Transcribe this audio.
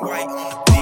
white.